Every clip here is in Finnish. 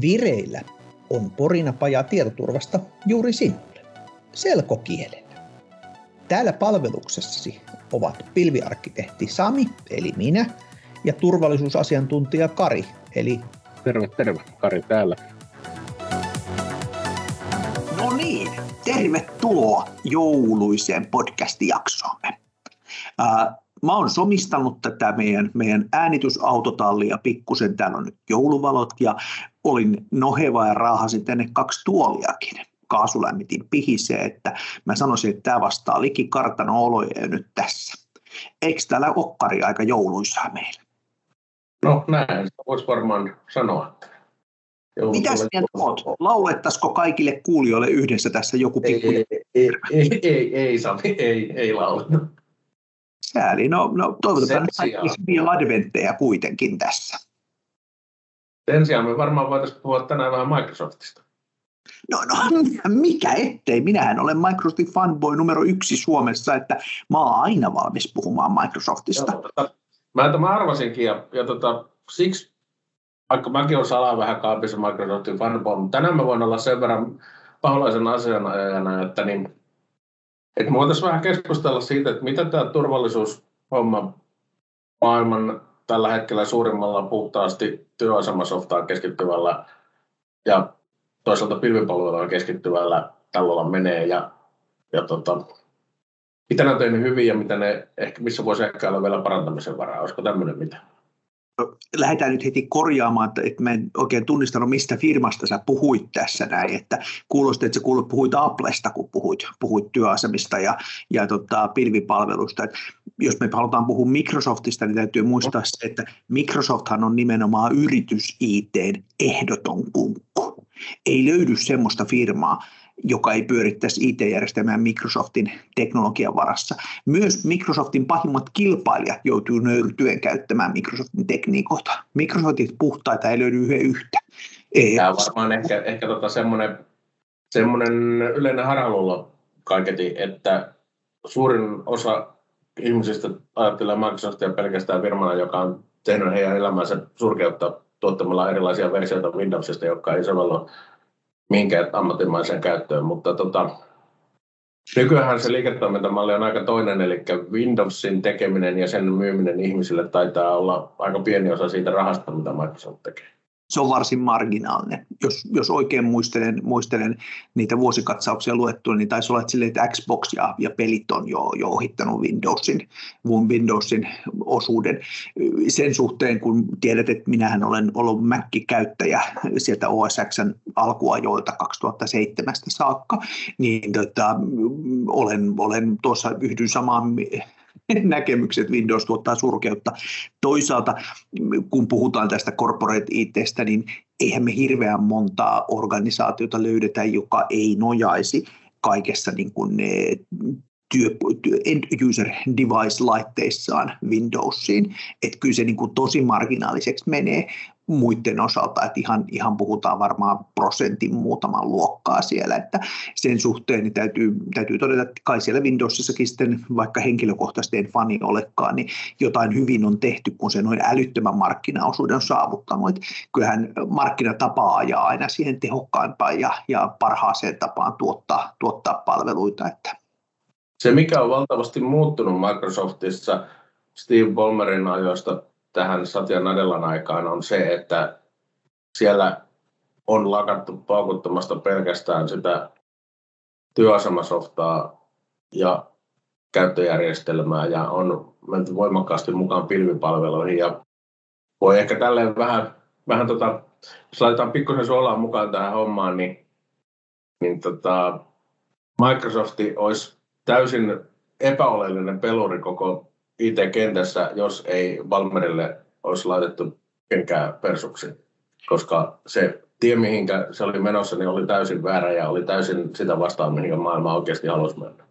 Vireillä on Porinapaja tietoturvasta juuri sinulle, selkokielellä. Täällä palveluksessasi ovat pilviarkkitehti Sami, eli minä, ja turvallisuusasiantuntija Kari, eli... Terve, terve. Kari täällä. No niin, tervetuloa jouluiseen podcast-jaksoomme. Mä oon somistanut tätä meidän, meidän äänitysautotallia pikkusen. Täällä on nyt jouluvalot ja olin noheva ja raahasin tänne kaksi tuoliakin kaasulämmitin pihisee, että mä sanoisin, että tämä vastaa liki kartano oloja nyt tässä. Eikö täällä okkari aika jouluisaa meillä? No näin, voisi varmaan sanoa. Mitä mieltä olet? Laulettaisiko kaikille kuulijoille yhdessä tässä joku pikku... Ei, ei, ei, ei, ei, Sami, ei, ei lauleta. Sääli, no, no toivotetaan hyviä adventteja kuitenkin tässä. Sen sijaan me varmaan voitaisiin puhua tänään vähän Microsoftista. No, no mikä ettei. Minähän olen Microsoftin fanboy numero yksi Suomessa, että mä oon aina valmis puhumaan Microsoftista. Joo, tota, mä, mä arvasinkin ja, ja tota, siksi, vaikka mäkin olen salaa vähän kaapissa Microsoftin fanboy, mutta tänään mä voin olla sen verran paholaisen asianajana, että niin, että me voitaisiin vähän keskustella siitä, että mitä tämä turvallisuushomma maailman tällä hetkellä suurimmalla puhtaasti työasemasoftaan keskittyvällä ja toisaalta pilvipalveluilla keskittyvällä talolla menee ja, ja tota, mitä ne on tehnyt hyvin ja mitä ne, ehkä, missä voisi ehkä olla vielä parantamisen varaa. Olisiko tämmöinen mitä? Lähdetään nyt heti korjaamaan, että, mä en oikein tunnistanut, mistä firmasta sä puhuit tässä näin, että kuulosti, että sä kuulut, puhuit Applesta, kun puhuit, puhuit työasemista ja, ja tota, pilvipalvelusta. Että jos me halutaan puhua Microsoftista, niin täytyy muistaa se, että Microsofthan on nimenomaan yritys IT ehdoton kunkku. Ei löydy semmoista firmaa, joka ei pyörittäisi IT-järjestelmää Microsoftin teknologian varassa. Myös Microsoftin pahimmat kilpailijat joutuu nöyrtyen käyttämään Microsoftin tekniikoita. Microsoftin puhtaita ei löydy yhden yhtä. Tämä on varmaan ehkä, ehkä tota semmoinen, semmoinen yleinen harhaluulo kaiketi, että suurin osa ihmisistä ajattelee Microsoftia pelkästään firmana, joka on tehnyt heidän elämänsä surkeutta tuottamalla erilaisia versioita Windowsista, jotka ei sovellu mihinkään ammattimaiseen käyttöön, mutta tota, nykyään se liiketoimintamalli on aika toinen, eli Windowsin tekeminen ja sen myyminen ihmisille taitaa olla aika pieni osa siitä rahasta, mitä Microsoft tekee se on varsin marginaalinen. Jos, jos oikein muistelen, muistelen niitä vuosikatsauksia luettua, niin taisi olla että, sille, että Xbox ja, ja pelit on jo, jo ohittanut Windowsin, Windowsin osuuden. Sen suhteen, kun tiedät, että minähän olen ollut Mac-käyttäjä sieltä OSXn alkuajoilta 2007 saakka, niin tota, olen, olen tuossa yhdyn samaan näkemykset Windows tuottaa surkeutta. Toisaalta, kun puhutaan tästä corporate ITstä, niin eihän me hirveän montaa organisaatiota löydetä, joka ei nojaisi kaikessa niin kuin työ, työ, end user device laitteissaan Windowsiin. Että kyllä se niin kuin tosi marginaaliseksi menee, muiden osalta, että ihan, ihan puhutaan varmaan prosentin muutaman luokkaa siellä, että sen suhteen niin täytyy, täytyy todeta, että kai siellä Windowsissakin sitten, vaikka henkilökohtaisesti en fani olekaan, niin jotain hyvin on tehty, kun se noin älyttömän markkinaosuuden on saavuttanut, että kyllähän markkinatapa ajaa aina siihen tehokkaimpaan ja, ja parhaaseen tapaan tuottaa, tuottaa palveluita, että. Se, mikä on valtavasti muuttunut Microsoftissa Steve Ballmerin ajoista tähän Satya Nadellan aikaan on se, että siellä on lakattu paukuttamasta pelkästään sitä työasemasoftaa ja käyttöjärjestelmää ja on menty voimakkaasti mukaan pilvipalveluihin. Ja voi ehkä tälleen vähän, vähän tota, jos laitetaan pikkusen suolaa mukaan tähän hommaan, niin, niin tota, Microsoft olisi täysin epäoleellinen peluri koko IT-kentässä, jos ei Valmerille olisi laitettu kenkää persuksi, koska se tie, mihinkä se oli menossa, niin oli täysin väärä ja oli täysin sitä vastaan, mihin maailma oikeasti halusi mennä.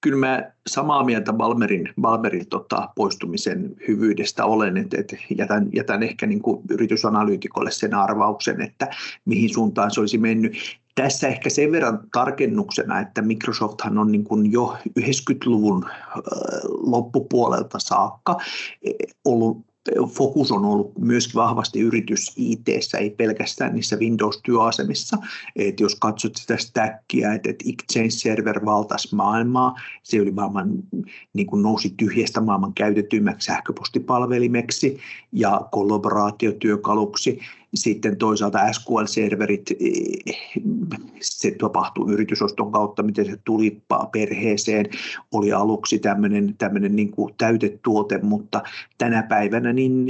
Kyllä mä samaa mieltä Balmerin, Balmerin tota, poistumisen hyvyydestä olen, että, että jätän, jätän ehkä niin kuin yritysanalyytikolle sen arvauksen, että mihin suuntaan se olisi mennyt. Tässä ehkä sen verran tarkennuksena, että Microsofthan on niin kuin jo 90-luvun loppupuolelta saakka ollut fokus on ollut myös vahvasti yritys it ei pelkästään niissä Windows-työasemissa. Et jos katsot sitä stackia, että et Exchange Server valtasi maailmaa, se oli maailman, niin kuin nousi tyhjästä maailman käytetymmäksi sähköpostipalvelimeksi ja kollaboraatiotyökaluksi, sitten toisaalta SQL-serverit, se tapahtui yritysoston kautta, miten se tuli perheeseen, oli aluksi tämmöinen, tämmöinen niin kuin täytetuote, mutta tänä päivänä niin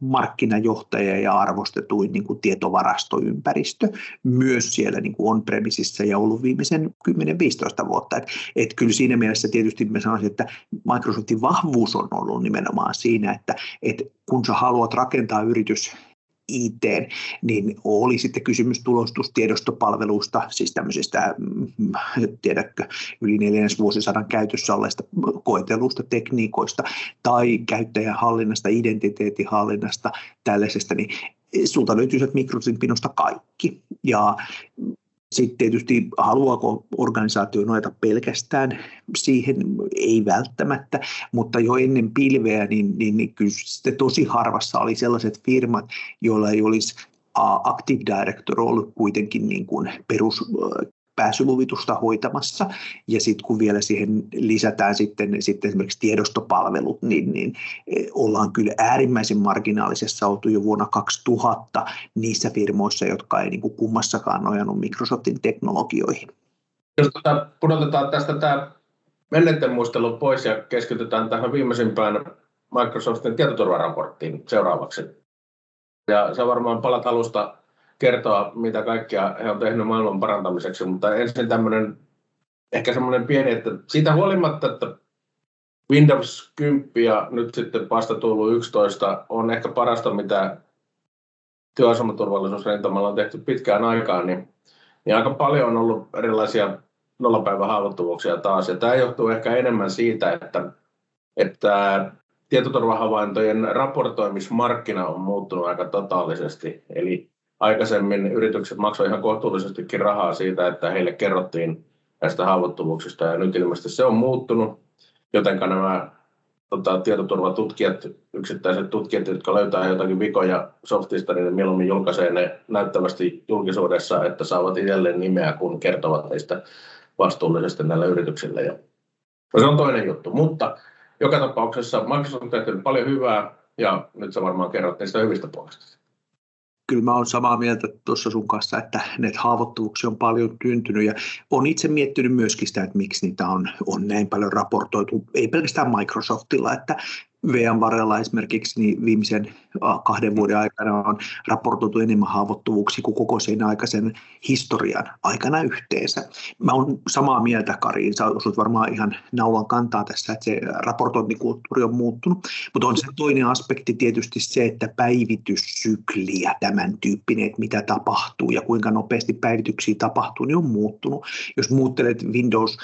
markkinajohtaja ja arvostetuin niin kuin tietovarastoympäristö myös siellä niin kuin on-premisissa ja ollut viimeisen 10-15 vuotta. Et, et kyllä siinä mielessä tietysti mä sanoisin, että Microsoftin vahvuus on ollut nimenomaan siinä, että et kun sä haluat rakentaa yritys IT, niin oli sitten kysymys tulostustiedostopalveluista, siis tämmöisistä, mm, tiedätkö, yli neljännes vuosisadan käytössä olleista koetelusta tekniikoista tai käyttäjän hallinnasta, identiteetin hallinnasta, tällaisesta, niin sulta löytyy sieltä Microsoftin pinosta kaikki. Ja sitten tietysti haluaako organisaatio nojata pelkästään? Siihen, ei välttämättä, mutta jo ennen pilveä, niin, niin, niin kyllä sitten tosi harvassa oli sellaiset firmat, joilla ei olisi Active Director ollut kuitenkin niin kuin perus pääsyluvitusta hoitamassa. Ja sitten kun vielä siihen lisätään sitten, sitten esimerkiksi tiedostopalvelut, niin, niin e, ollaan kyllä äärimmäisen marginaalisessa oltu jo vuonna 2000 niissä firmoissa, jotka ei niin kuin kummassakaan nojannut Microsoftin teknologioihin. Jos tota, pudotetaan tästä tämä menneiden muistelu pois ja keskitytään tähän viimeisimpään Microsoftin tietoturvaraporttiin seuraavaksi. Ja sä varmaan palat alusta kertoa, mitä kaikkea he on tehnyt maailman parantamiseksi, mutta ensin tämmöinen ehkä semmoinen pieni, että siitä huolimatta, että Windows 10 ja nyt sitten vasta tullut 11 on ehkä parasta, mitä työasematurvallisuusrintamalla on tehty pitkään aikaan, niin, niin aika paljon on ollut erilaisia nollapäivän haavoittuvuuksia taas. Ja tämä johtuu ehkä enemmän siitä, että, että tietoturvahavaintojen raportoimismarkkina on muuttunut aika totaalisesti. Eli aikaisemmin yritykset maksoivat ihan kohtuullisestikin rahaa siitä, että heille kerrottiin näistä haavoittuvuuksista ja nyt ilmeisesti se on muuttunut, joten nämä tota, tietoturvatutkijat, yksittäiset tutkijat, jotka löytää jotakin vikoja softista, niin ne mieluummin julkaisee ne näyttävästi julkisuudessa, että saavat itselleen nimeä, kun kertovat heistä vastuullisesti näille yrityksille. Ja se on toinen juttu, mutta joka tapauksessa Microsoft on tehnyt paljon hyvää ja nyt sä varmaan kerrot niistä hyvistä puolista kyllä mä olen samaa mieltä tuossa sun kanssa, että näitä haavoittuvuuksia on paljon tyyntynyt ja olen itse miettinyt myöskin sitä, että miksi niitä on, on näin paljon raportoitu, ei pelkästään Microsoftilla, että VM varrella esimerkiksi niin viimeisen kahden vuoden aikana on raportoitu enemmän haavoittuvuuksia kuin koko sen aikaisen historian aikana yhteensä. Mä oon samaa mieltä, Kari, sä osut varmaan ihan naulan kantaa tässä, että se raportointikulttuuri on muuttunut, mutta on se toinen aspekti tietysti se, että päivityssykli ja tämän tyyppinen, että mitä tapahtuu ja kuinka nopeasti päivityksiä tapahtuu, niin on muuttunut. Jos muuttelet Windows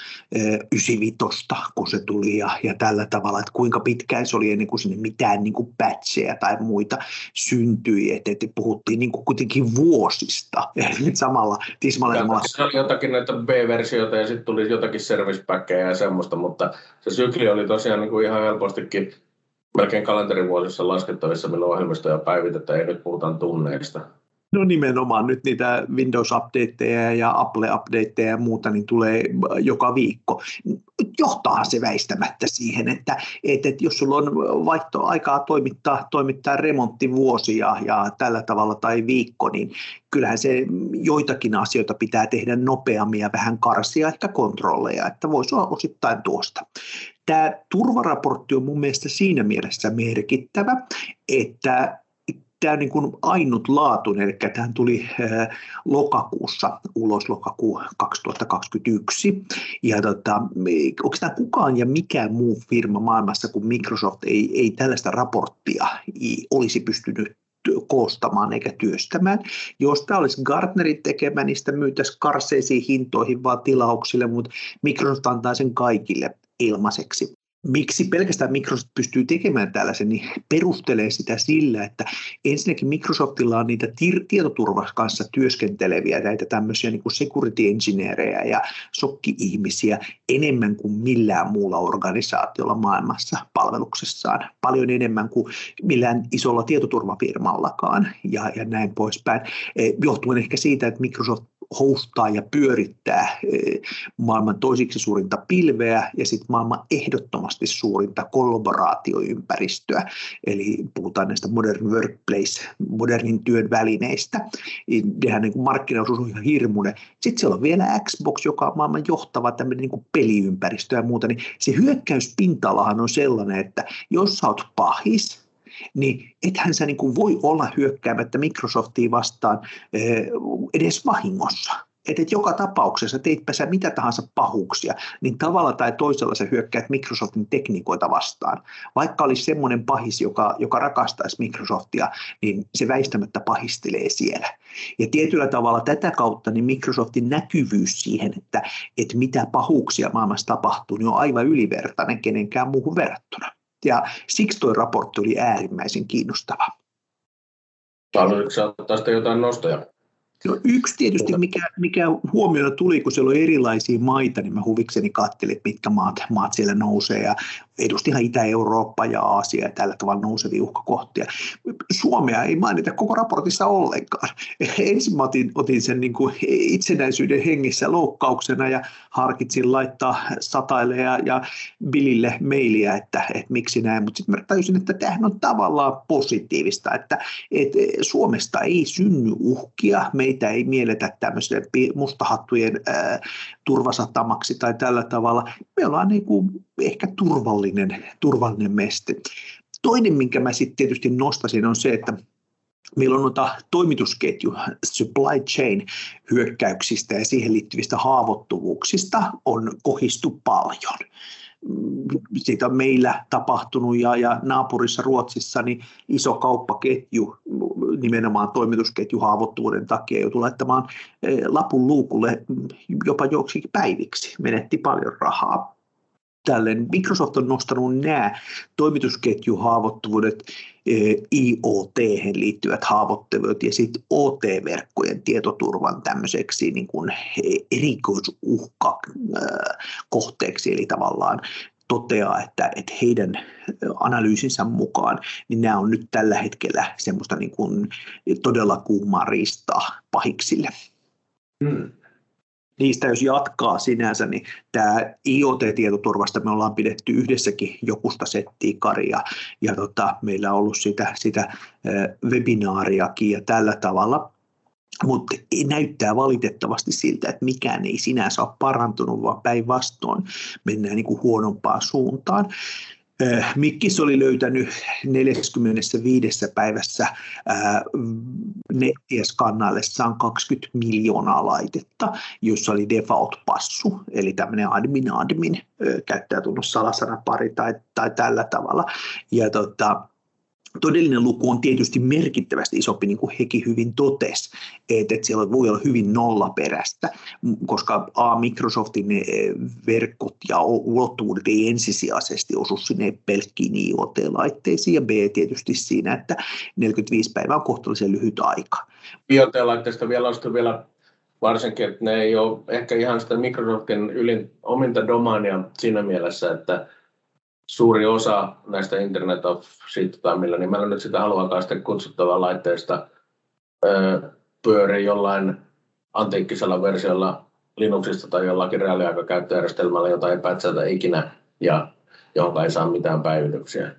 95, kun se tuli ja, ja tällä tavalla, että kuinka pitkään se oli ennen kuin sinne mitään niin kuin patcheja tai muita syntyi, että, että puhuttiin niin kuin kuitenkin vuosista samalla tismalleen. Se oli jotakin näitä B-versioita ja sitten tuli jotakin service ja semmoista, mutta se sykli oli tosiaan niin kuin ihan helpostikin melkein kalenterivuosissa laskettavissa, milloin ohjelmistoja päivitetään ja nyt puhutaan tunneista. No nimenomaan nyt niitä Windows-updateja ja Apple-updateja ja muuta niin tulee joka viikko. Johtaa se väistämättä siihen, että, että, että jos sulla on vaihtoaikaa toimittaa, toimittaa remonttivuosi ja, ja tällä tavalla tai viikko, niin kyllähän se joitakin asioita pitää tehdä nopeammin ja vähän karsia ehkä kontrolleja, että voisi olla osittain tuosta. Tämä turvaraportti on mun mielestä siinä mielessä merkittävä, että tämä on niin kuin ainutlaatuinen, eli tähän tuli äh, lokakuussa ulos lokakuu 2021. Ja tota, tämä kukaan ja mikään muu firma maailmassa kuin Microsoft ei, ei tällaista raporttia olisi pystynyt koostamaan eikä työstämään. Jos tämä olisi Gartnerin tekemä, niin sitä myytäisiin karseisiin hintoihin vaan tilauksille, mutta Microsoft antaa sen kaikille ilmaiseksi. Miksi pelkästään Microsoft pystyy tekemään tällaisen, niin perustelee sitä sillä, että ensinnäkin Microsoftilla on niitä tietoturvan kanssa työskenteleviä, näitä tämmöisiä niin kuin security engineerejä ja sokki-ihmisiä enemmän kuin millään muulla organisaatiolla maailmassa palveluksessaan. Paljon enemmän kuin millään isolla tietoturvafirmallakaan ja, ja näin poispäin. Eh, johtuen ehkä siitä, että Microsoft hostaa ja pyörittää eh, maailman toisiksi suurinta pilveä ja sitten maailman ehdottomasti suurinta kollaboraatioympäristöä. Eli puhutaan näistä modern workplace, modernin työn välineistä. Nehän niin markkinaosuus on ihan hirmuinen. Sitten siellä on vielä Xbox, joka on maailman johtava tämmöinen kuin peliympäristö ja muuta. Niin se hyökkäyspinta-alahan on sellainen, että jos sä oot pahis, niin ethän sä niin kuin voi olla hyökkäämättä Microsoftiin vastaan eh, edes vahingossa. Että et joka tapauksessa teitpä sä mitä tahansa pahuuksia, niin tavalla tai toisella sä hyökkäät Microsoftin tekniikoita vastaan. Vaikka olisi semmoinen pahis, joka, joka rakastaisi Microsoftia, niin se väistämättä pahistelee siellä. Ja tietyllä tavalla tätä kautta niin Microsoftin näkyvyys siihen, että, että mitä pahuuksia maailmassa tapahtuu, niin on aivan ylivertainen kenenkään muuhun verrattuna. Ja siksi tuo raportti oli äärimmäisen kiinnostava. Haluaisitko ottaa jotain nostoja? No yksi tietysti, mikä, mikä huomiona tuli, kun siellä on erilaisia maita, niin mä huvikseni katselin, mitkä maat, maat siellä nousee. Ja edusti ihan Itä-Eurooppa ja Aasia ja tällä tavalla nousevia uhkakohtia. Suomea ei mainita koko raportissa ollenkaan. Ensin mä otin, otin sen niin kuin itsenäisyyden hengissä loukkauksena ja harkitsin laittaa Sataille ja, ja Billille mailia, että, että miksi näin. Mutta sitten mä tajusin, että tämähän on tavallaan positiivista, että, että Suomesta ei synny uhkia. Meitä ei mielletä tämmöisten mustahattujen ää, turvasatamaksi tai tällä tavalla. Me ollaan niin kuin ehkä turvallinen, turvallinen meste. Toinen, minkä mä sitten tietysti nostasin, on se, että meillä on noita toimitusketju, supply chain hyökkäyksistä ja siihen liittyvistä haavoittuvuuksista on kohistu paljon. Siitä on meillä tapahtunut ja, ja naapurissa Ruotsissa niin iso kauppaketju nimenomaan toimitusketju haavoittuvuuden takia joutui laittamaan eh, lapun luukulle jopa joksikin päiviksi, menetti paljon rahaa tälleen. Microsoft on nostanut nämä toimitusketjuhaavoittuvuudet, eh, IoT liittyvät haavoittuvuudet ja sitten OT-verkkojen tietoturvan tämmöiseksi niin kuin erikoisuhka kohteeksi, eli tavallaan toteaa, että, että heidän analyysinsä mukaan niin nämä on nyt tällä hetkellä semmoista niin kuin todella kuumaa riistaa pahiksille. Hmm niistä jos jatkaa sinänsä, niin tämä IoT-tietoturvasta me ollaan pidetty yhdessäkin jokusta settiä karia, ja tota, meillä on ollut sitä, sitä webinaariakin ja tällä tavalla, mutta näyttää valitettavasti siltä, että mikään ei sinänsä ole parantunut, vaan päinvastoin mennään niin kuin huonompaan suuntaan. Äh, Mikkis oli löytänyt 45 päivässä nettiä skannaillessaan 20 miljoonaa laitetta, jossa oli default-passu, eli tämmöinen admin-admin äh, käyttäjätunnus salasanapari tai, tai tällä tavalla. Ja tota, todellinen luku on tietysti merkittävästi isompi, niin kuin hekin hyvin totesi, että, että siellä voi olla hyvin nollaperäistä, koska A, Microsoftin eh, verkot ja ulottuvuudet ei ensisijaisesti osu sinne pelkkiin IoT-laitteisiin, ja B, tietysti siinä, että 45 päivää on kohtuullisen lyhyt aika. IoT-laitteista vielä on vielä varsinkin, että ne ei ole ehkä ihan sitä Microsoftin ylin ominta domania siinä mielessä, että suuri osa näistä Internet of Shit, tai millä nimellä nyt sitä haluakaan sitten kutsuttavaa laitteista, pyörii jollain antiikkisella versiolla Linuxista tai jollakin reaaliaikakäyttöjärjestelmällä, jota ei pätsätä ikinä ja johon ei saa mitään päivityksiä.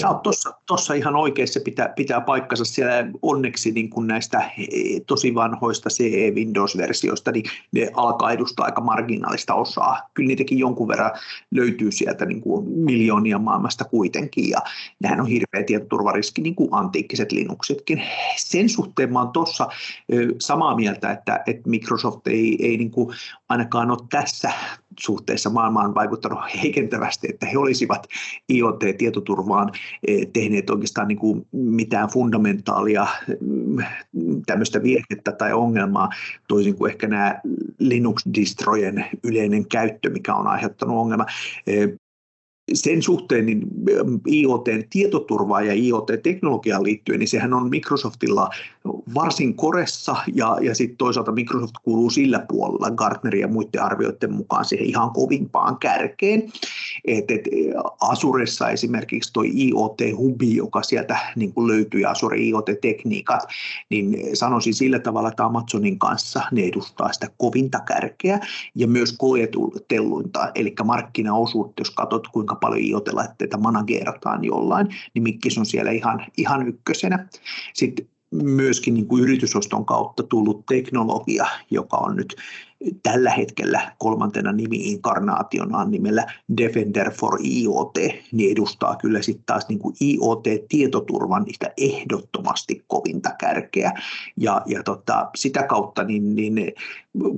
Sä oot tuossa ihan oikeassa, pitää, pitää paikkansa siellä onneksi niin kuin näistä e, tosi vanhoista CE Windows-versioista, niin ne alkaa edustaa aika marginaalista osaa. Kyllä niitäkin jonkun verran löytyy sieltä niin kuin miljoonia maailmasta kuitenkin, ja nehän on hirveä tietoturvariski, niin kuin antiikkiset Linuxitkin. Sen suhteen mä oon tuossa samaa mieltä, että, että Microsoft ei, ei niin kuin ainakaan ole tässä suhteessa maailmaan vaikuttanut heikentävästi, että he olisivat IoT-tietoturvaan eh, tehneet oikeastaan niin kuin mitään fundamentaalia mm, tämmöistä virhettä tai ongelmaa, toisin kuin ehkä nämä Linux-distrojen yleinen käyttö, mikä on aiheuttanut ongelma. Eh, sen suhteen niin IoT-tietoturvaa ja IoT-teknologiaan liittyen, niin sehän on Microsoftilla varsin koressa ja, ja sitten toisaalta Microsoft kuuluu sillä puolella Gartnerin ja muiden arvioiden mukaan siihen ihan kovimpaan kärkeen. Et, et Asuressa esimerkiksi tuo IoT-hubi, joka sieltä niin löytyy, Azure IoT-tekniikat, niin sanoisin sillä tavalla, että Amazonin kanssa ne edustaa sitä kovinta kärkeä ja myös koetelluinta, eli markkinaosuutta, jos katsot kuinka paljon IoT-laitteita manageerataan jollain, niin Mikkis on siellä ihan, ihan ykkösenä. Sitten myöskin niin kuin yritysoston kautta tullut teknologia, joka on nyt tällä hetkellä kolmantena nimi-inkarnaationaan nimellä Defender for IoT, niin edustaa kyllä sitten taas niin kuin IoT-tietoturvan niistä ehdottomasti kovinta kärkeä. Ja, ja tota, sitä kautta niin, niin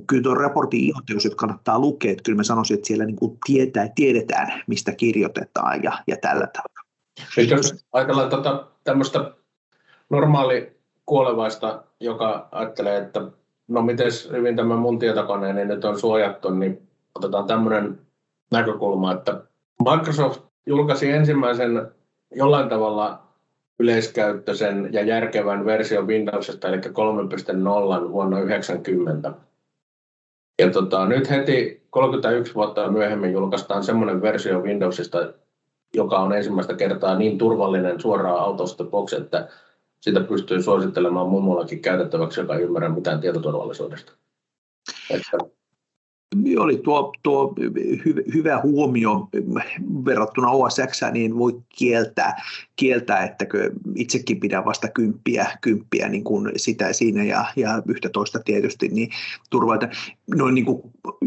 kyllä tuon raportin IoT, jos kannattaa lukea, että kyllä mä sanoisin, että siellä niin kuin tietää, tiedetään, mistä kirjoitetaan ja, ja tällä tavalla. Jos ajatellaan tota, tämmöistä normaali kuolevaista, joka ajattelee, että no miten hyvin tämä mun tietokoneeni nyt on suojattu, niin otetaan tämmöinen näkökulma, että Microsoft julkaisi ensimmäisen jollain tavalla yleiskäyttöisen ja järkevän version Windowsista, eli 3.0 vuonna 1990. Ja tota, nyt heti 31 vuotta myöhemmin julkaistaan semmoinen versio Windowsista, joka on ensimmäistä kertaa niin turvallinen suoraan autosta box, että sitä pystyy suosittelemaan mummollakin käytettäväksi, joka ei ymmärrä mitään tietoturvallisuudesta. Että oli tuo, tuo hy, hyvä huomio verrattuna OSX, niin voi kieltää, kieltää että itsekin pidän vasta kymppiä, kymppiä niin kuin sitä siinä ja, ja yhtä toista tietysti niin turvalta. Noin niin kuin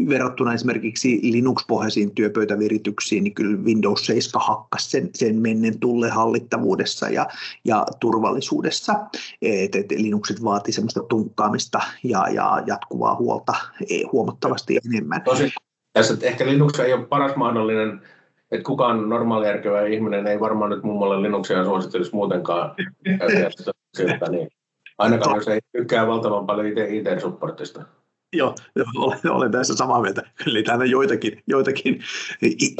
verrattuna esimerkiksi Linux-pohjaisiin työpöytävirityksiin, niin kyllä Windows 7 hakkas sen, sen mennen tulle hallittavuudessa ja, ja turvallisuudessa. Et, et Linuxit vaatii semmoista tunkkaamista ja, ja jatkuvaa huolta huomattavasti enemmän. Tosi, tässä ehkä Linux ei ole paras mahdollinen, että kukaan normaali järkevä ihminen ei varmaan nyt mummolle Linuxia suosittelisi muutenkaan. siltä, niin. Ainakaan jos ei tykkää valtavan paljon IT-supportista. Joo, olen, olen tässä samaa mieltä. Eli täällä joitakin, joitakin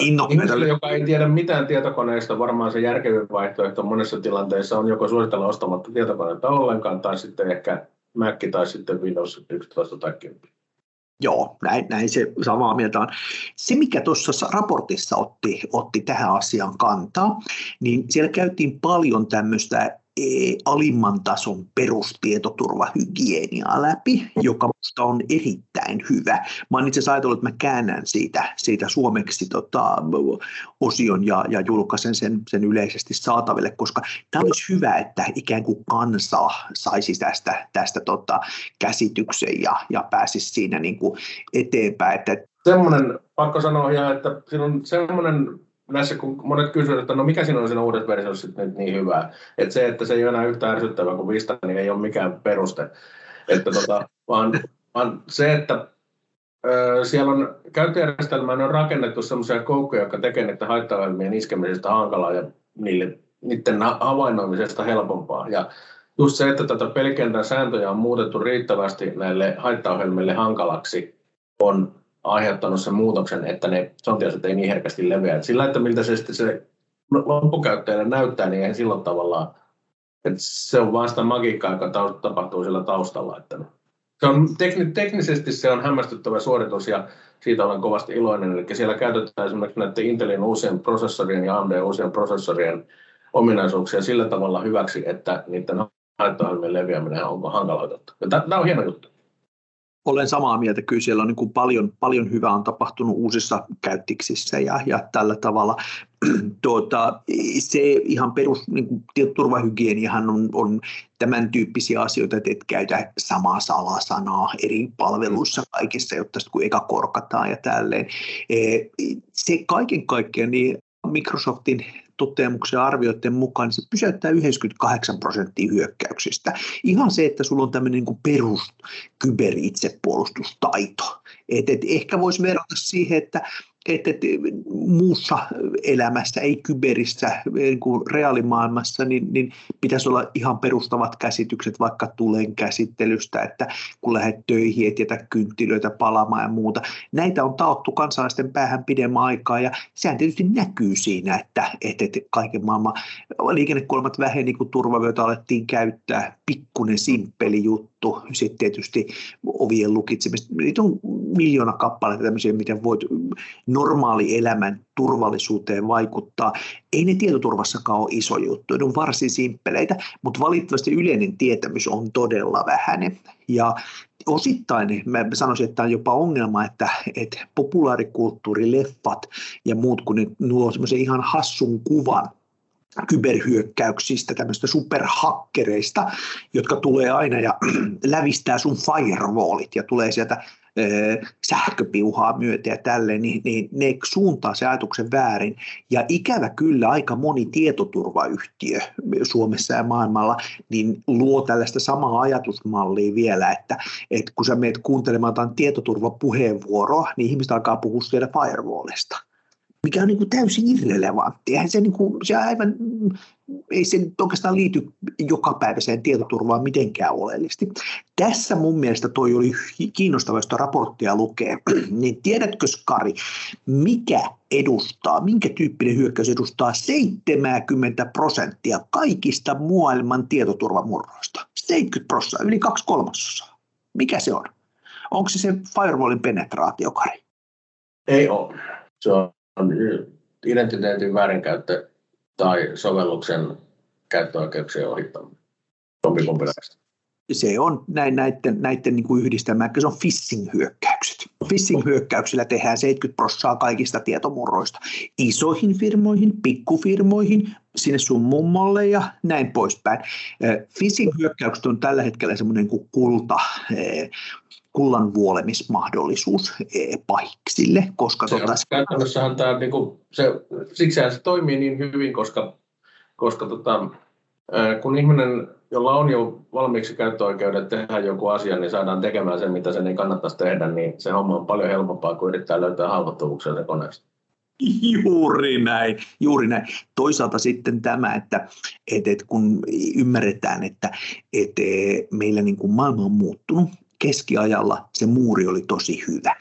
innokkaita. Ihmiselle, joka ei tiedä mitään tietokoneesta, varmaan se järkevin vaihtoehto monessa tilanteessa on joko suositella ostamatta tietokoneita ollenkaan, tai sitten ehkä Mac tai sitten Windows 11 tai 10. Joo, näin, näin se samaa mieltä on. Se, mikä tuossa raportissa otti, otti tähän asiaan kantaa, niin siellä käytiin paljon tämmöistä alimman tason perustietoturvahygieniaa läpi, joka minusta on erittäin hyvä. Mä olen itse asiassa ajatellut, että mä käännän siitä, siitä suomeksi tota, osion ja, ja julkaisen sen, sen yleisesti saataville, koska tämä olisi hyvä, että ikään kuin kansa saisi tästä, tästä tota, käsityksen ja, ja pääsisi siinä niin kuin eteenpäin. Että... Semmoinen, pakko sanoa ihan, että siinä on semmoinen näissä kun monet kysyvät, että no mikä siinä on siinä uudessa versiossa nyt niin hyvää, että se, että se ei ole enää yhtä ärsyttävää kuin Vista, niin ei ole mikään peruste, että tota, vaan, vaan se, että ö, siellä on käyttöjärjestelmään on rakennettu sellaisia koukkuja, jotka tekevät niiden haittaohjelmien iskemisestä hankalaa ja niille, niiden havainnoimisesta helpompaa. Ja just se, että tätä pelikentän sääntöjä on muutettu riittävästi näille haittaohjelmille hankalaksi, on aiheuttanut sen muutoksen, että ne sontiaset ei niin herkästi leviä. sillä, että miltä se sitten se loppukäyttäjälle näyttää, niin ei silloin tavallaan, että se on vaan sitä magiikkaa, joka tapahtuu siellä taustalla. Että se on, tekni, teknisesti se on hämmästyttävä suoritus ja siitä olen kovasti iloinen. Eli siellä käytetään esimerkiksi näiden Intelin uusien prosessorien ja AMD uusien prosessorien ominaisuuksia sillä tavalla hyväksi, että niiden haittaohjelmien leviäminen on hankaloitettu. Tämä on hieno juttu olen samaa mieltä, kyllä siellä on niin kuin paljon, paljon hyvää on tapahtunut uusissa käyttiksissä ja, ja tällä tavalla. Tuota, se ihan perus niin kuin, turvahygieniahan on, on tämän tyyppisiä asioita, että et käytä samaa salasanaa eri palveluissa kaikissa, jotta kun eka korkataan ja tälleen. E, se kaiken kaikkiaan niin Microsoftin tutkimuksen arvioiden mukaan, niin se pysäyttää 98 prosenttia hyökkäyksistä. Ihan se, että sulla on tämmöinen niin perus kyberitsepuolustustaito. Et, et ehkä voisi verrata siihen, että että, että muussa elämässä, ei kyberissä, niin kuin reaalimaailmassa, niin, niin pitäisi olla ihan perustavat käsitykset vaikka tulen käsittelystä, että kun lähdet töihin, et jätä kynttilöitä palamaan ja muuta. Näitä on taottu kansalaisten päähän pidemmän aikaa ja sehän tietysti näkyy siinä, että, että, että kaiken maailman liikennekuolemat väheni, kun turvavyötä alettiin käyttää, pikkunen simppeli juttu, sitten tietysti ovien lukitsemista. Niitä on miljoona kappaleita tämmöisiä, miten voit normaali elämän turvallisuuteen vaikuttaa. Ei ne tietoturvassakaan ole iso juttu, ne on varsin simppeleitä, mutta valitettavasti yleinen tietämys on todella vähäinen. Ja osittain mä sanoisin, että tämä on jopa ongelma, että, että populaarikulttuurileffat ja muut, kun ne nuo semmoisen ihan hassun kuvan kyberhyökkäyksistä, tämmöistä superhakkereista, jotka tulee aina ja lävistää sun firewallit ja tulee sieltä sähköpiuhaa myötä ja tälleen, niin, niin ne suuntaa se ajatuksen väärin. Ja ikävä kyllä aika moni tietoturvayhtiö Suomessa ja maailmalla niin luo tällaista samaa ajatusmallia vielä, että, että kun sä meet kuuntelemaan jotain tietoturvapuheenvuoroa, niin ihmiset alkaa puhua siellä firewallista mikä on niin kuin täysin irrelevantti. Eihän se, niin kuin, se aivan, ei se oikeastaan liity jokapäiväiseen tietoturvaan mitenkään oleellisesti. Tässä mun mielestä toi oli kiinnostava, jos raporttia lukee. niin tiedätkö, Skari, mikä edustaa, minkä tyyppinen hyökkäys edustaa 70 prosenttia kaikista maailman tietoturvamurroista? 70 prosenttia, yli kaksi kolmasosaa. Mikä se on? Onko se se firewallin penetraatio, Kari? Ei ole. Se on identiteetin väärinkäyttö tai sovelluksen käyttöoikeuksien ohittaminen. Jompikumpi se on näin, näiden, näiden niin kuin yhdistelmä, se on phishing-hyökkäykset. Phishing-hyökkäyksillä tehdään 70 prosenttia kaikista tietomurroista. Isoihin firmoihin, pikkufirmoihin, sinne sun mummolle ja näin poispäin. Phishing-hyökkäykset on tällä hetkellä semmoinen kuin kulta, kullan vuolemismahdollisuus pahiksille. Koska se tota, käytännössähän tämä, niin kuin, se, siksi se toimii niin hyvin, koska, koska tota, kun ihminen, jolla on jo valmiiksi käyttöoikeudet tehdä joku asia, niin saadaan tekemään sen, mitä sen ei kannattaisi tehdä, niin se homma on paljon helpompaa kuin yrittää löytää haavoittuvuuksia se koneesta. Juuri näin, juuri näin. Toisaalta sitten tämä, että, että, että kun ymmärretään, että, että meillä niin kuin maailma on muuttunut, keskiajalla se muuri oli tosi hyvä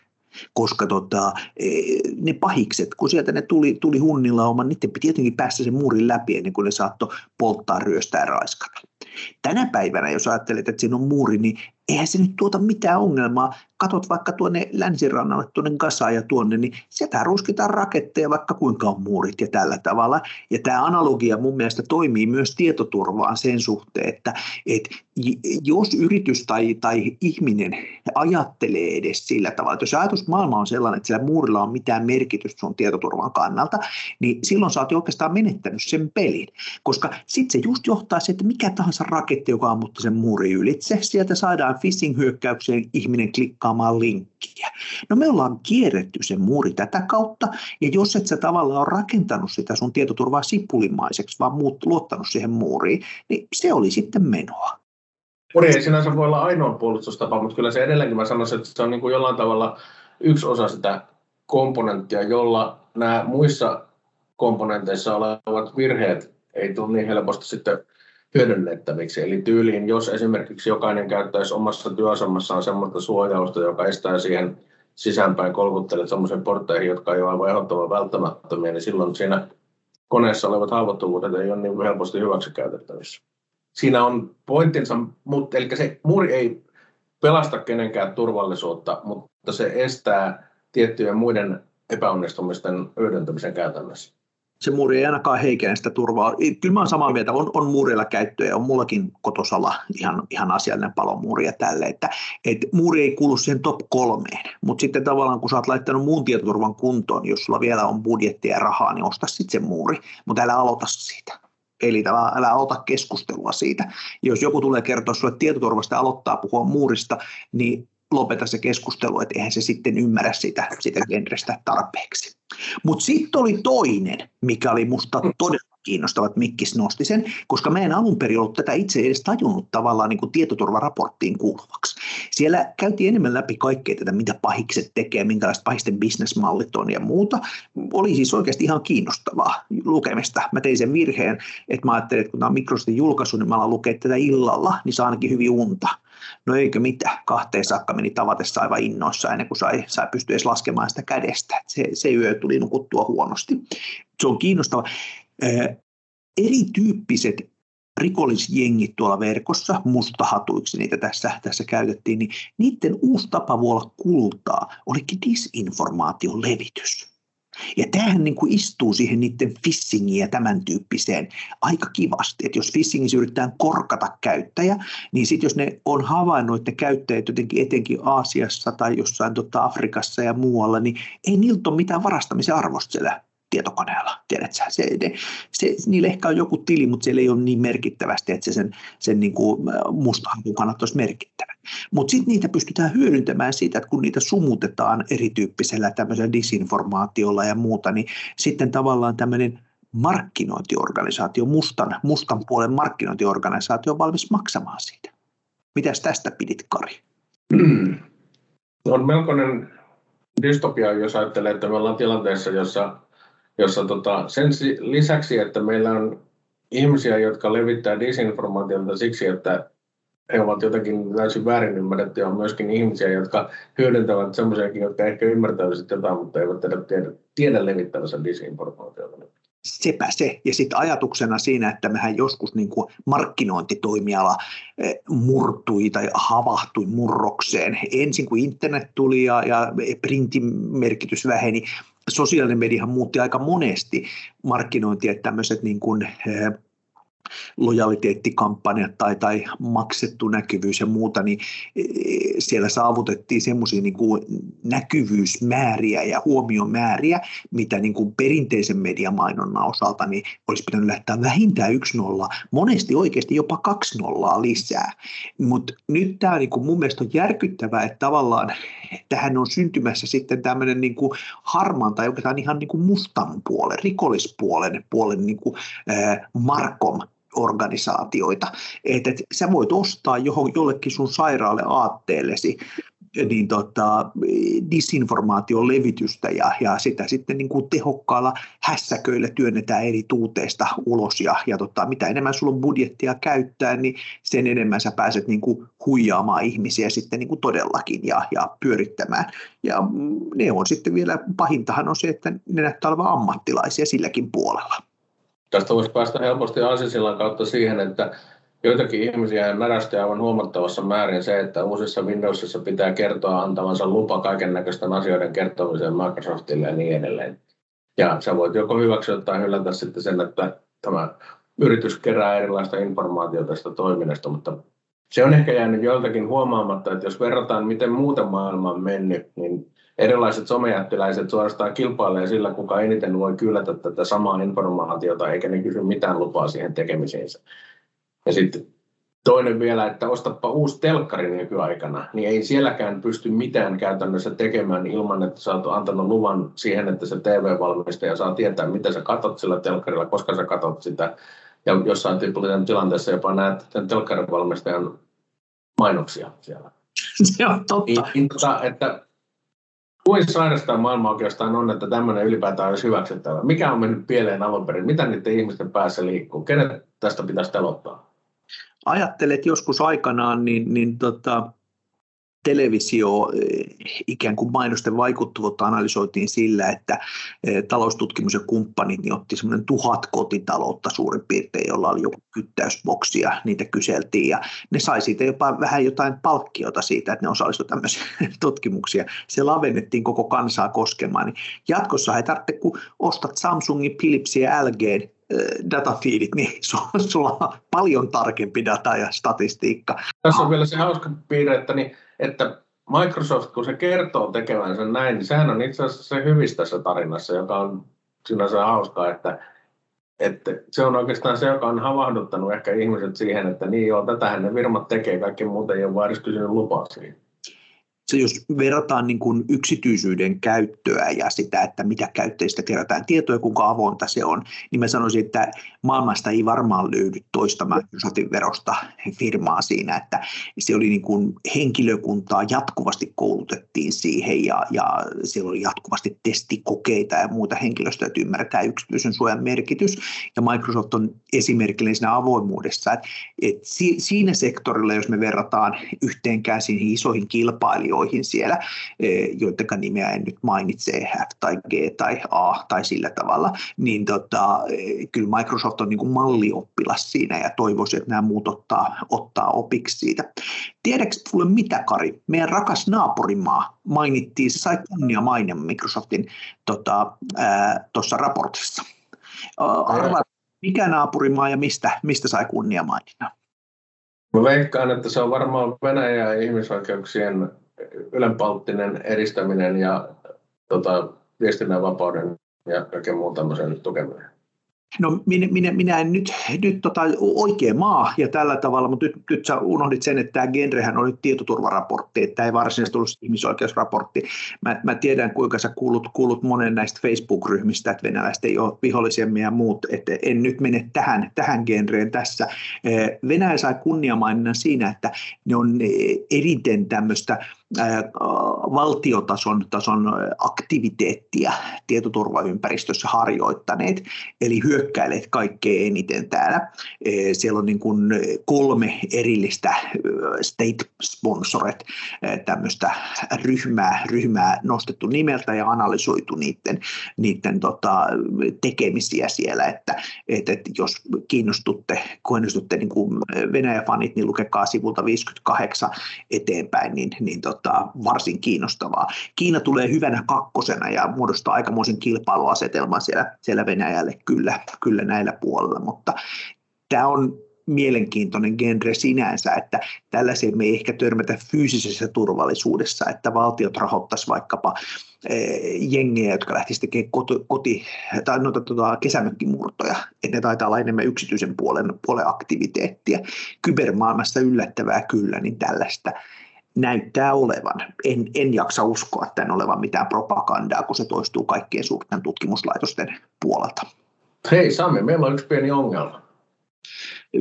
koska tota, e, ne pahikset, kun sieltä ne tuli, tuli oma, niiden piti jotenkin päästä sen muurin läpi ennen kuin ne saattoi polttaa, ryöstää ja raiskata. Tänä päivänä, jos ajattelet, että siinä on muuri, niin eihän se nyt tuota mitään ongelmaa. Katot vaikka tuonne länsirannalle, tuonne Gasaan ja tuonne, niin sieltä ruskitaan raketteja vaikka kuinka on muurit ja tällä tavalla. Ja tämä analogia mun mielestä toimii myös tietoturvaan sen suhteen, että, että jos yritys tai, tai ihminen ajattelee edes sillä tavalla, että jos ajatusmaailma on sellainen, että sillä muurilla on mitään merkitystä sun tietoturvan kannalta, niin silloin sä oot oikeastaan menettänyt sen pelin. Koska sitten se just johtaa se, että mikä tahansa raketti, joka ammuttaa sen muurin ylitse, sieltä saadaan phishing-hyökkäykseen ihminen klikkaamaan linkkiä. No me ollaan kierretty se muuri tätä kautta, ja jos et sä tavallaan ole rakentanut sitä sun tietoturvaa sipulimaiseksi, vaan muut luottanut siihen muuriin, niin se oli sitten menoa. Muuri ei sinänsä voi olla ainoa puolustustapa, mutta kyllä se edelleenkin mä sanoisin, että se on niin kuin jollain tavalla yksi osa sitä komponenttia, jolla nämä muissa komponenteissa olevat virheet ei tule niin helposti sitten hyödynnettäviksi. Eli tyyliin, jos esimerkiksi jokainen käyttäisi omassa työasemassaan sellaista suojausta, joka estää siihen sisäänpäin kolkuttelet sellaisen portteihin, jotka ei ole aivan ehdottoman välttämättömiä, niin silloin siinä koneessa olevat haavoittuvuudet ei ole niin helposti hyväksikäytettävissä. Siinä on pointtinsa, mutta eli se muuri ei pelasta kenenkään turvallisuutta, mutta se estää tiettyjen muiden epäonnistumisten hyödyntämisen käytännössä se muuri ei ainakaan heikene sitä turvaa. Kyllä mä olen samaa mieltä, on, on muureilla käyttöä ja on mullakin kotosalla ihan, ihan asiallinen palomuuri ja tälle, että et muuri ei kuulu siihen top kolmeen, mutta sitten tavallaan kun sä oot laittanut muun tietoturvan kuntoon, jos sulla vielä on budjettia ja rahaa, niin osta sitten se muuri, mutta älä aloita siitä. Eli älä, älä ota keskustelua siitä. Jos joku tulee kertoa sinulle tietoturvasta ja aloittaa puhua muurista, niin lopeta se keskustelu, että eihän se sitten ymmärrä sitä, sitä genrestä tarpeeksi. Mutta sitten oli toinen, mikä oli musta todella kiinnostava, että Mikkis nosti sen, koska mä en alun perin ollut tätä itse edes tajunnut tavallaan niin kuin tietoturvaraporttiin kuuluvaksi. Siellä käytiin enemmän läpi kaikkea tätä, mitä pahikset tekee, minkälaiset pahisten bisnesmallit on ja muuta. Oli siis oikeasti ihan kiinnostavaa lukemista. Mä tein sen virheen, että mä ajattelin, että kun tämä on Microsoftin julkaisu, niin mä alan lukea tätä illalla, niin saa ainakin hyvin unta. No eikö mitä, kahteen saakka meni tavatessa aivan innoissa ennen kuin sai, sai pystyä edes laskemaan sitä kädestä. Se, se yö tuli nukuttua huonosti. Se on kiinnostava. erityyppiset rikollisjengit tuolla verkossa, mustahatuiksi niitä tässä, tässä käytettiin, niin niiden uusi tapa voi olla kultaa olikin disinformaation levitys. Ja tämähän niin kuin istuu siihen niiden fissingiin ja tämän tyyppiseen aika kivasti. Että jos fissingissä yritetään korkata käyttäjä, niin sitten jos ne on havainnut, että käyttäjät jotenkin etenkin Aasiassa tai jossain tota Afrikassa ja muualla, niin ei niiltä ole mitään varastamisen arvosta siellä tietokoneella, tiedät sä, se, ne, se, niillä ehkä on joku tili, mutta siellä ei ole niin merkittävästi, että se sen, sen niin kuin mustahan kannat olisi merkittävä. Mutta sitten niitä pystytään hyödyntämään siitä, että kun niitä sumutetaan erityyppisellä tämmöisellä disinformaatiolla ja muuta, niin sitten tavallaan tämmöinen markkinointiorganisaatio, mustan, mustan puolen markkinointiorganisaatio on valmis maksamaan siitä. Mitäs tästä pidit, Kari? On melkoinen dystopia, jos ajattelee, että me ollaan tilanteessa, jossa jossa tota, sen lisäksi, että meillä on ihmisiä, jotka levittää disinformaatiota siksi, että he ovat jotenkin täysin väärin ymmärrettyjä, on myöskin ihmisiä, jotka hyödyntävät semmoisiakin, jotka ehkä ymmärtävät jotain, mutta eivät tiedä, tiedä levittävänsä disinformaatiota. Sepä se. Ja sitten ajatuksena siinä, että mehän joskus niin kuin markkinointitoimiala eh, murtui tai havahtui murrokseen. Ensin kun internet tuli ja, ja printin merkitys väheni, sosiaalinen mediahan muutti aika monesti markkinointia, että tämmöiset niin kuin, eh, lojaliteettikampanjat tai, tai maksettu näkyvyys ja muuta, niin e, siellä saavutettiin semmoisia niin näkyvyysmääriä ja huomiomääriä, mitä niin kuin perinteisen mediamainonnan osalta niin olisi pitänyt lähteä vähintään yksi nolla, monesti oikeasti jopa kaksi nollaa lisää. Mutta nyt tämä niin kuin mun mielestä on järkyttävää, että tavallaan tähän on syntymässä sitten tämmöinen niin kuin harmaan tai oikeastaan ihan niin kuin mustan puolen, rikollispuolen puolen niin kuin, äh, Markom organisaatioita. Että et sä voit ostaa johon, jollekin sun sairaalle aatteellesi niin tota, disinformaation levitystä ja, ja sitä sitten niin kuin tehokkaalla hässäköillä työnnetään eri tuuteista ulos ja, ja tota, mitä enemmän sulla on budjettia käyttää, niin sen enemmän sä pääset niin kuin huijaamaan ihmisiä sitten niin kuin todellakin ja, ja pyörittämään. Ja ne on sitten vielä, pahintahan on se, että ne näyttää olevan ammattilaisia silläkin puolella. Tästä voisi päästä helposti Asisillan kautta siihen, että joitakin ihmisiä närästää aivan huomattavassa määrin se, että uusissa Windowsissa pitää kertoa antavansa lupa kaiken näköisten asioiden kertomiseen Microsoftille ja niin edelleen. Ja sä voit joko hyväksyä tai hylätä sitten sen, että tämä yritys kerää erilaista informaatiota tästä toiminnasta, mutta se on ehkä jäänyt joiltakin huomaamatta, että jos verrataan, miten muuten maailma on mennyt, niin erilaiset somejättiläiset suorastaan kilpailee sillä, kuka eniten voi kyllätä tätä samaa informaatiota, eikä ne kysy mitään lupaa siihen tekemisiinsä. Ja sitten toinen vielä, että ostappa uusi telkkari nykyaikana, niin ei sielläkään pysty mitään käytännössä tekemään ilman, että sä oot antanut luvan siihen, että se TV-valmistaja saa tietää, mitä sä katot sillä telkkarilla, koska sä katot sitä. Ja jossain tilanteessa jopa näet sen telkkarivalmistajan mainoksia siellä. Se on totta. Niin, niin, tota, että kuin sairasta maailma oikeastaan on, että tämmöinen ylipäätään olisi hyväksyttävä? Mikä on mennyt pieleen alun perin? Mitä niiden ihmisten päässä liikkuu? Kenet tästä pitäisi telottaa? Ajattelet joskus aikanaan, niin, niin tota, televisio eh, ikään kuin mainosten vaikuttavuutta analysoitiin sillä, että eh, taloustutkimus ja kumppanit niin otti semmoinen tuhat kotitaloutta suurin piirtein, jolla oli joku kyttäysboksi ja niitä kyseltiin ja ne sai siitä jopa vähän jotain palkkiota siitä, että ne osallistuivat tämmöisiä tutkimuksia. Se lavennettiin koko kansaa koskemaan. Niin jatkossa ei tarvitse, kun ostat Samsungin, Philipsin ja LG datafiidit, niin sulla on paljon tarkempi data ja statistiikka. Tässä on vielä se hauska piirre, että niin että Microsoft, kun se kertoo tekevänsä näin, niin sehän on itse asiassa se hyvissä tässä tarinassa, joka on sinänsä hauskaa, että, että se on oikeastaan se, joka on havahduttanut ehkä ihmiset siihen, että niin joo, tätähän ne firmat tekee, kaikki muut ei ole vain edes kysynyt lupaa siihen. Se jos verrataan niin kuin yksityisyyden käyttöä ja sitä, että mitä käyttäjistä kerätään tietoja, kuinka avointa se on, niin mä sanoisin, että maailmasta ei varmaan löydy toista Microsoftin verosta firmaa siinä, että se oli niin kuin henkilökuntaa jatkuvasti koulutettiin siihen ja, ja siellä oli jatkuvasti testikokeita ja muuta henkilöstöä, että ymmärretään yksityisen suojan merkitys. Ja Microsoft on esimerkillinen siinä avoimuudessa, että, että siinä sektorilla, jos me verrataan yhteenkään siihen isoihin kilpailijoihin siellä, eh, joiden nimeä en nyt mainitse, F tai G tai A tai sillä tavalla, niin tota, eh, kyllä Microsoft on niin kuin mallioppilas siinä ja toivoisin, että nämä muut ottaa, ottaa opiksi siitä. Tiedätkö sulle mitä, Kari? Meidän rakas naapurimaa mainittiin, se sai kunnia maine Microsoftin tuossa tota, raportissa. Arvaa, mikä naapurimaa ja mistä, mistä sai kunniamaininnan? Mä veikkaan, että se on varmaan Venäjän ja ihmisoikeuksien ylenpalttinen edistäminen ja tota, viestinnän vapauden ja kaiken muun tämmöisen tukeminen. No minä, minä, minä en nyt, nyt tota, oikea maa ja tällä tavalla, mutta nyt, nyt sä unohdit sen, että tämä genrehän oli tietoturvaraportti, että tämä ei varsinaisesti ollut ihmisoikeusraportti. Mä, mä tiedän, kuinka sä kuulut, kuulut monen näistä Facebook-ryhmistä, että venäläiset ei ole vihollisempia ja muut, että en nyt mene tähän, tähän genreen tässä. Venäjä sai kunniamaininnan siinä, että ne on eriten tämmöistä valtiotason tason aktiviteettia tietoturvaympäristössä harjoittaneet, eli hyökkäilet kaikkein eniten täällä. Siellä on niin kuin kolme erillistä state sponsoret tämmöistä ryhmää, ryhmää nostettu nimeltä ja analysoitu niiden, niiden tota, tekemisiä siellä, että, että, että jos kiinnostutte, kiinnostutte niin kuin Venäjä-fanit, niin lukekaa sivulta 58 eteenpäin, niin, niin tota, tota, varsin kiinnostavaa. Kiina tulee hyvänä kakkosena ja muodostaa aikamoisen kilpailuasetelman siellä, siellä Venäjälle kyllä, kyllä näillä puolella, mutta tämä on mielenkiintoinen genre sinänsä, että tällaiseen me ei ehkä törmätä fyysisessä turvallisuudessa, että valtiot rahoittaisi vaikkapa eh, jengejä, jotka lähtisivät tekemään koti, koti tai noita, tuota, kesämökkimurtoja, että ne taitaa olla enemmän yksityisen puolen, puolen aktiviteettia. Kybermaailmassa yllättävää kyllä, niin tällaista näyttää olevan. En, en jaksa uskoa tämän olevan mitään propagandaa, kun se toistuu kaikkien suurten tutkimuslaitosten puolelta. Hei Sami, meillä on yksi pieni ongelma.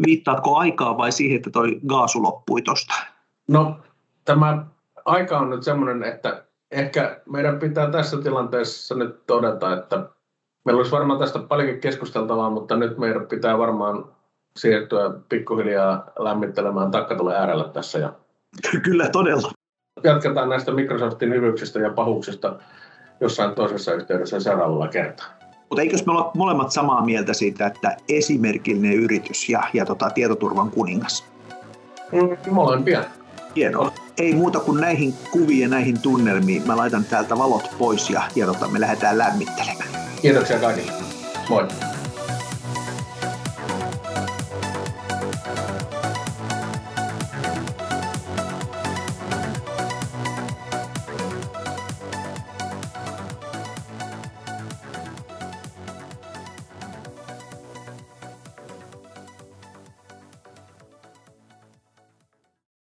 Viittaatko aikaa vai siihen, että toi gaasu loppui tuosta? No, tämä aika on nyt semmoinen, että ehkä meidän pitää tässä tilanteessa nyt todeta, että meillä olisi varmaan tästä paljonkin keskusteltavaa, mutta nyt meidän pitää varmaan siirtyä pikkuhiljaa lämmittelemään takkatulen äärellä tässä ja Kyllä, todella. Jatketaan näistä Microsoftin hyvyksistä ja pahuuksista jossain toisessa yhteydessä seuraavalla kertaa. Mutta eikös me olla molemmat samaa mieltä siitä, että esimerkillinen yritys ja, ja tota, tietoturvan kuningas? Mm, molempia. Hienoa. Ei muuta kuin näihin kuviin ja näihin tunnelmiin. Mä laitan täältä valot pois ja, ja tota, me lähdetään lämmittelemään. Kiitoksia kaikille. Moi.